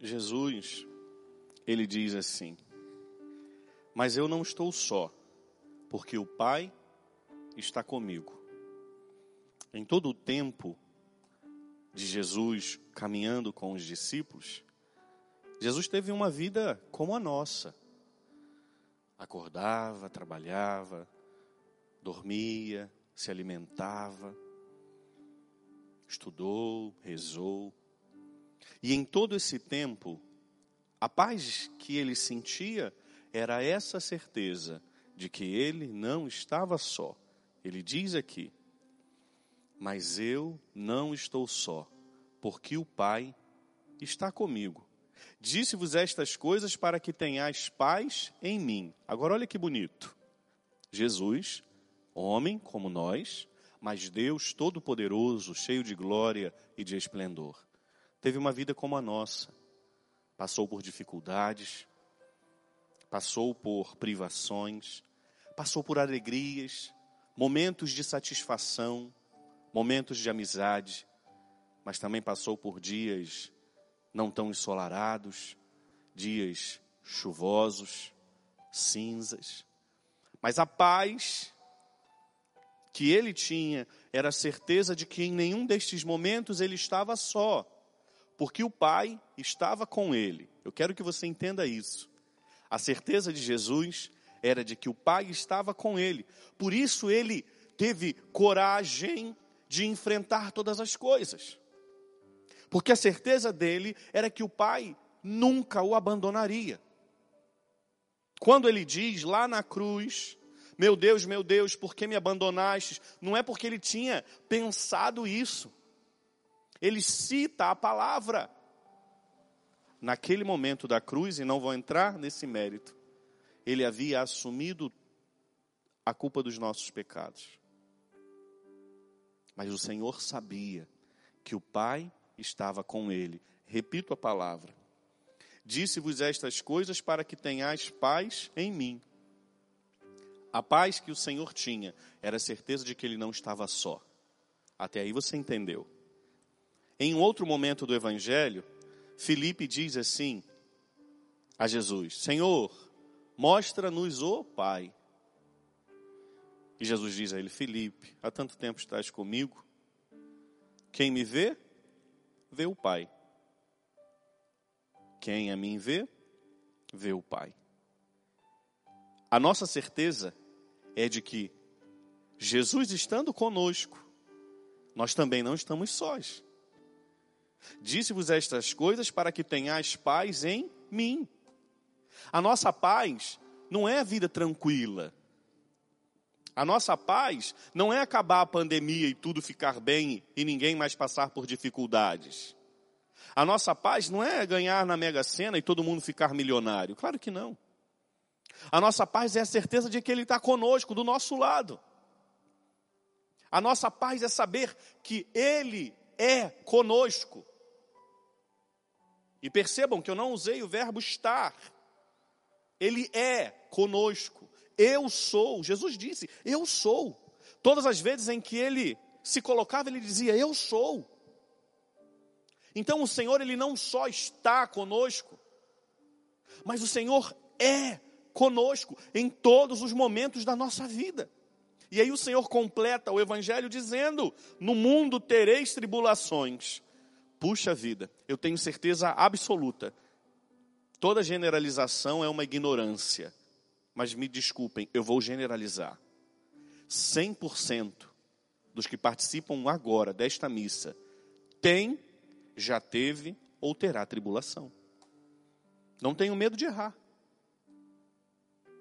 Jesus, ele diz assim: Mas eu não estou só, porque o Pai está comigo. Em todo o tempo de Jesus caminhando com os discípulos, Jesus teve uma vida como a nossa. Acordava, trabalhava, dormia, se alimentava, estudou, rezou. E em todo esse tempo, a paz que ele sentia era essa certeza de que ele não estava só. Ele diz aqui: Mas eu não estou só, porque o Pai está comigo. Disse-vos estas coisas para que tenhais paz em mim. Agora olha que bonito. Jesus, homem como nós, mas Deus todo-poderoso, cheio de glória e de esplendor. Teve uma vida como a nossa. Passou por dificuldades, passou por privações, passou por alegrias, momentos de satisfação, momentos de amizade, mas também passou por dias não tão ensolarados, dias chuvosos, cinzas. Mas a paz que ele tinha era a certeza de que em nenhum destes momentos ele estava só, porque o Pai estava com ele. Eu quero que você entenda isso. A certeza de Jesus era de que o Pai estava com ele. Por isso ele teve coragem de enfrentar todas as coisas. Porque a certeza dele era que o Pai nunca o abandonaria. Quando ele diz lá na cruz, meu Deus, meu Deus, por que me abandonaste? Não é porque ele tinha pensado isso. Ele cita a palavra. Naquele momento da cruz, e não vou entrar nesse mérito, ele havia assumido a culpa dos nossos pecados. Mas o Senhor sabia que o Pai estava com ele. Repito a palavra. Disse-vos estas coisas para que tenhais paz em mim. A paz que o Senhor tinha era a certeza de que ele não estava só. Até aí você entendeu. Em outro momento do Evangelho, Felipe diz assim a Jesus: Senhor, Mostra-nos o Pai. E Jesus diz a ele: Felipe, há tanto tempo estás comigo. Quem me vê, vê o Pai. Quem a mim vê, vê o Pai. A nossa certeza é de que Jesus estando conosco, nós também não estamos sós. Disse-vos estas coisas para que tenhais paz em mim. A nossa paz não é a vida tranquila. A nossa paz não é acabar a pandemia e tudo ficar bem e ninguém mais passar por dificuldades. A nossa paz não é ganhar na Mega Sena e todo mundo ficar milionário. Claro que não. A nossa paz é a certeza de que Ele está conosco, do nosso lado. A nossa paz é saber que Ele é conosco. E percebam que eu não usei o verbo estar. Ele é conosco. Eu sou. Jesus disse: Eu sou. Todas as vezes em que ele se colocava, ele dizia: Eu sou. Então o Senhor, ele não só está conosco, mas o Senhor é conosco em todos os momentos da nossa vida. E aí o Senhor completa o evangelho dizendo: No mundo tereis tribulações. Puxa vida, eu tenho certeza absoluta Toda generalização é uma ignorância. Mas me desculpem, eu vou generalizar. 100% dos que participam agora desta missa tem, já teve ou terá tribulação. Não tenho medo de errar.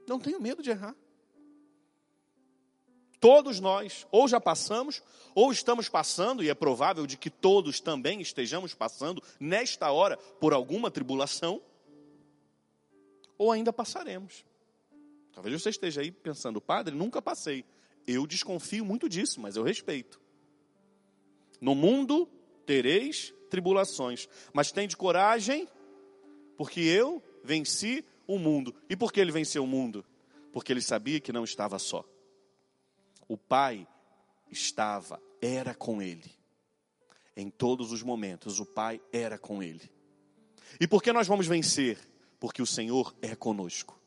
Não tenho medo de errar. Todos nós, ou já passamos, ou estamos passando, e é provável de que todos também estejamos passando, nesta hora, por alguma tribulação ou ainda passaremos. Talvez você esteja aí pensando, padre, nunca passei. Eu desconfio muito disso, mas eu respeito. No mundo tereis tribulações, mas tem de coragem, porque eu venci o mundo. E por que ele venceu o mundo? Porque ele sabia que não estava só. O Pai estava, era com ele. Em todos os momentos, o Pai era com ele. E por que nós vamos vencer? Porque o Senhor é conosco.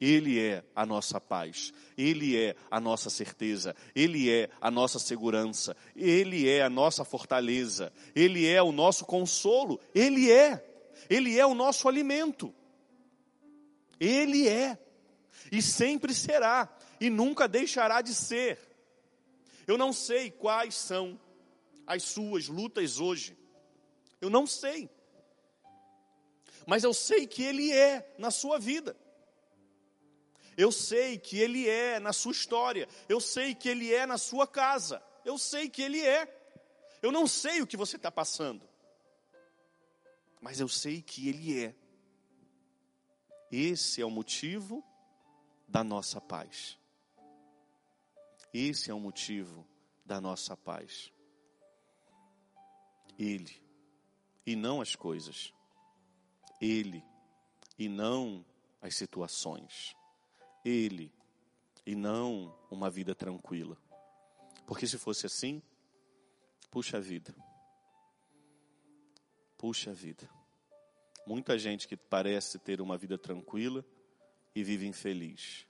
Ele é a nossa paz, Ele é a nossa certeza, Ele é a nossa segurança, Ele é a nossa fortaleza, Ele é o nosso consolo, Ele é, Ele é o nosso alimento. Ele é, e sempre será, e nunca deixará de ser. Eu não sei quais são as suas lutas hoje, eu não sei, mas eu sei que Ele é na sua vida. Eu sei que Ele é na sua história. Eu sei que Ele é na sua casa. Eu sei que Ele é. Eu não sei o que você está passando. Mas eu sei que Ele é. Esse é o motivo da nossa paz. Esse é o motivo da nossa paz. Ele, e não as coisas. Ele, e não as situações. Ele e não uma vida tranquila. Porque se fosse assim, puxa vida. Puxa vida. Muita gente que parece ter uma vida tranquila e vive infeliz.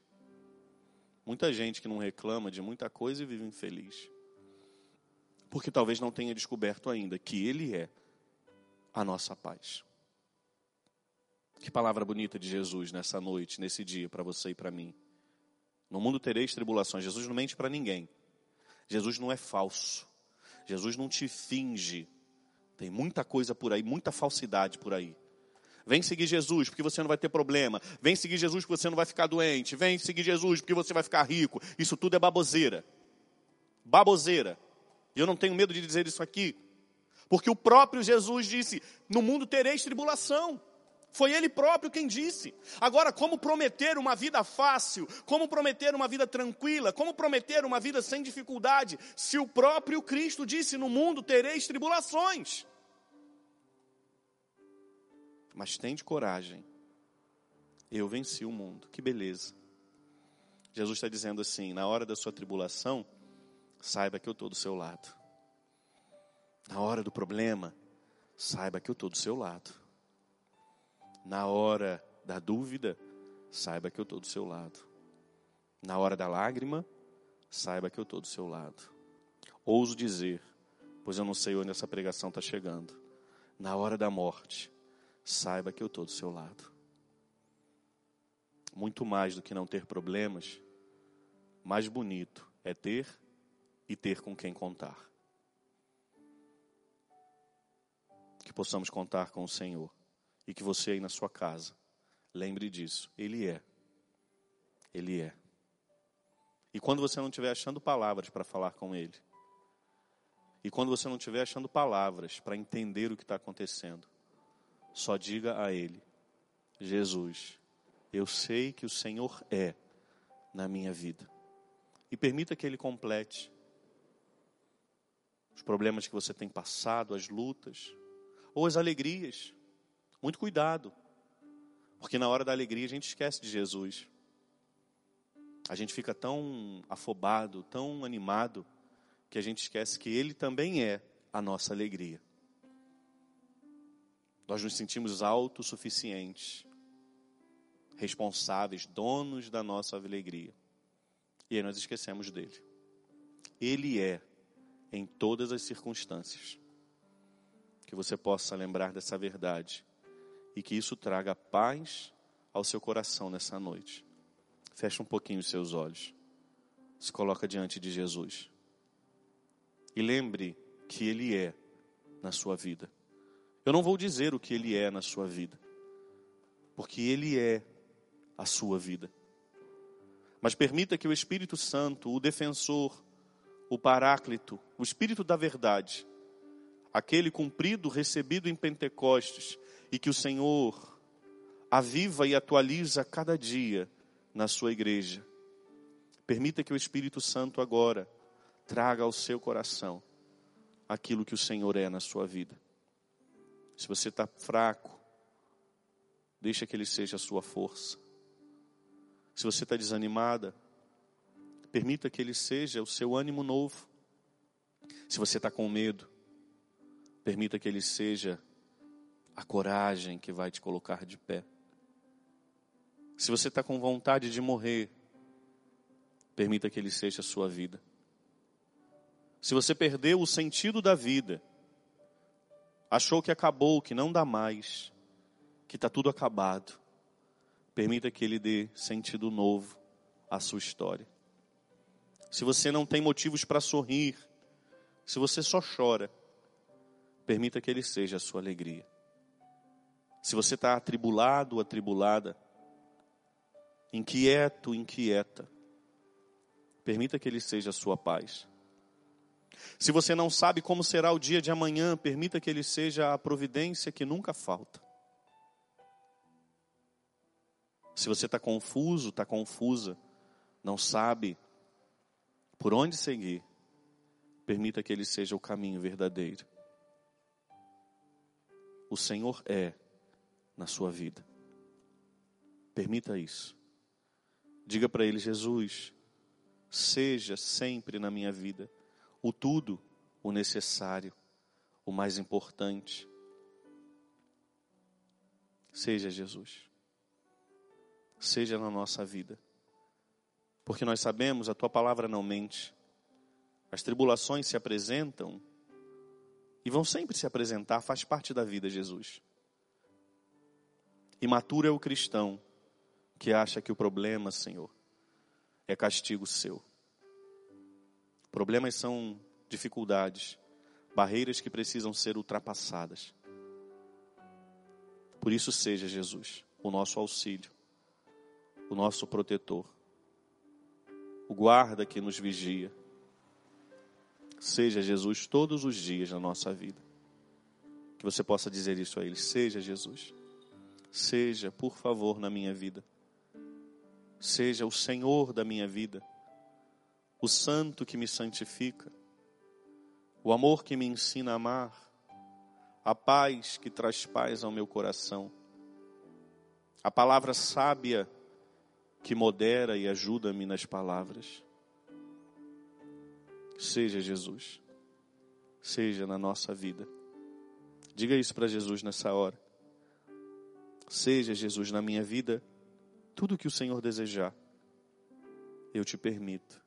Muita gente que não reclama de muita coisa e vive infeliz. Porque talvez não tenha descoberto ainda que Ele é a nossa paz. Que palavra bonita de Jesus nessa noite, nesse dia, para você e para mim. No mundo tereis tribulações. Jesus não mente para ninguém. Jesus não é falso. Jesus não te finge. Tem muita coisa por aí, muita falsidade por aí. Vem seguir Jesus porque você não vai ter problema. Vem seguir Jesus porque você não vai ficar doente. Vem seguir Jesus porque você vai ficar rico. Isso tudo é baboseira. Baboseira. E eu não tenho medo de dizer isso aqui. Porque o próprio Jesus disse: No mundo tereis tribulação. Foi ele próprio quem disse. Agora, como prometer uma vida fácil? Como prometer uma vida tranquila? Como prometer uma vida sem dificuldade? Se o próprio Cristo disse: No mundo tereis tribulações. Mas tem de coragem. Eu venci o mundo. Que beleza. Jesus está dizendo assim: na hora da sua tribulação, saiba que eu estou do seu lado. Na hora do problema, saiba que eu estou do seu lado na hora da dúvida, saiba que eu estou do seu lado. Na hora da lágrima, saiba que eu estou do seu lado. Ouso dizer, pois eu não sei onde essa pregação está chegando. Na hora da morte, saiba que eu estou do seu lado. Muito mais do que não ter problemas, mais bonito é ter e ter com quem contar. Que possamos contar com o Senhor e que você aí na sua casa lembre disso. Ele é. Ele é. E quando você não estiver achando palavras para falar com Ele, e quando você não estiver achando palavras para entender o que está acontecendo, só diga a Ele: Jesus, eu sei que o Senhor é na minha vida. E permita que Ele complete os problemas que você tem passado, as lutas, ou as alegrias. Muito cuidado, porque na hora da alegria a gente esquece de Jesus. A gente fica tão afobado, tão animado, que a gente esquece que Ele também é a nossa alegria. Nós nos sentimos autossuficientes, responsáveis, donos da nossa alegria. E aí nós esquecemos dele. Ele é em todas as circunstâncias. Que você possa lembrar dessa verdade e que isso traga paz ao seu coração nessa noite. Feche um pouquinho os seus olhos. Se coloca diante de Jesus. E lembre que Ele é na sua vida. Eu não vou dizer o que Ele é na sua vida, porque Ele é a sua vida. Mas permita que o Espírito Santo, o defensor, o paráclito, o Espírito da verdade, aquele cumprido, recebido em Pentecostes, e que o Senhor aviva e atualiza cada dia na sua igreja. Permita que o Espírito Santo agora traga ao seu coração aquilo que o Senhor é na sua vida. Se você está fraco, deixa que Ele seja a sua força. Se você está desanimada, permita que Ele seja o seu ânimo novo. Se você está com medo, permita que Ele seja a coragem que vai te colocar de pé. Se você está com vontade de morrer, permita que Ele seja a sua vida. Se você perdeu o sentido da vida, achou que acabou, que não dá mais, que está tudo acabado, permita que Ele dê sentido novo à sua história. Se você não tem motivos para sorrir, se você só chora, permita que Ele seja a sua alegria. Se você está atribulado, atribulada, inquieto, inquieta, permita que Ele seja a sua paz. Se você não sabe como será o dia de amanhã, permita que Ele seja a providência que nunca falta. Se você está confuso, está confusa, não sabe por onde seguir, permita que Ele seja o caminho verdadeiro. O Senhor é na sua vida. Permita isso. Diga para Ele, Jesus, seja sempre na minha vida o tudo, o necessário, o mais importante. Seja Jesus. Seja na nossa vida. Porque nós sabemos, a tua palavra não mente. As tribulações se apresentam e vão sempre se apresentar, faz parte da vida, Jesus. Imaturo é o cristão que acha que o problema, Senhor, é castigo seu. Problemas são dificuldades, barreiras que precisam ser ultrapassadas. Por isso, seja Jesus o nosso auxílio, o nosso protetor, o guarda que nos vigia. Seja Jesus todos os dias na nossa vida. Que você possa dizer isso a Ele: Seja Jesus. Seja, por favor, na minha vida. Seja o Senhor da minha vida o santo que me santifica, o amor que me ensina a amar, a paz que traz paz ao meu coração, a palavra sábia que modera e ajuda-me nas palavras. Seja Jesus, seja na nossa vida. Diga isso para Jesus nessa hora. Seja Jesus na minha vida, tudo que o Senhor desejar, eu te permito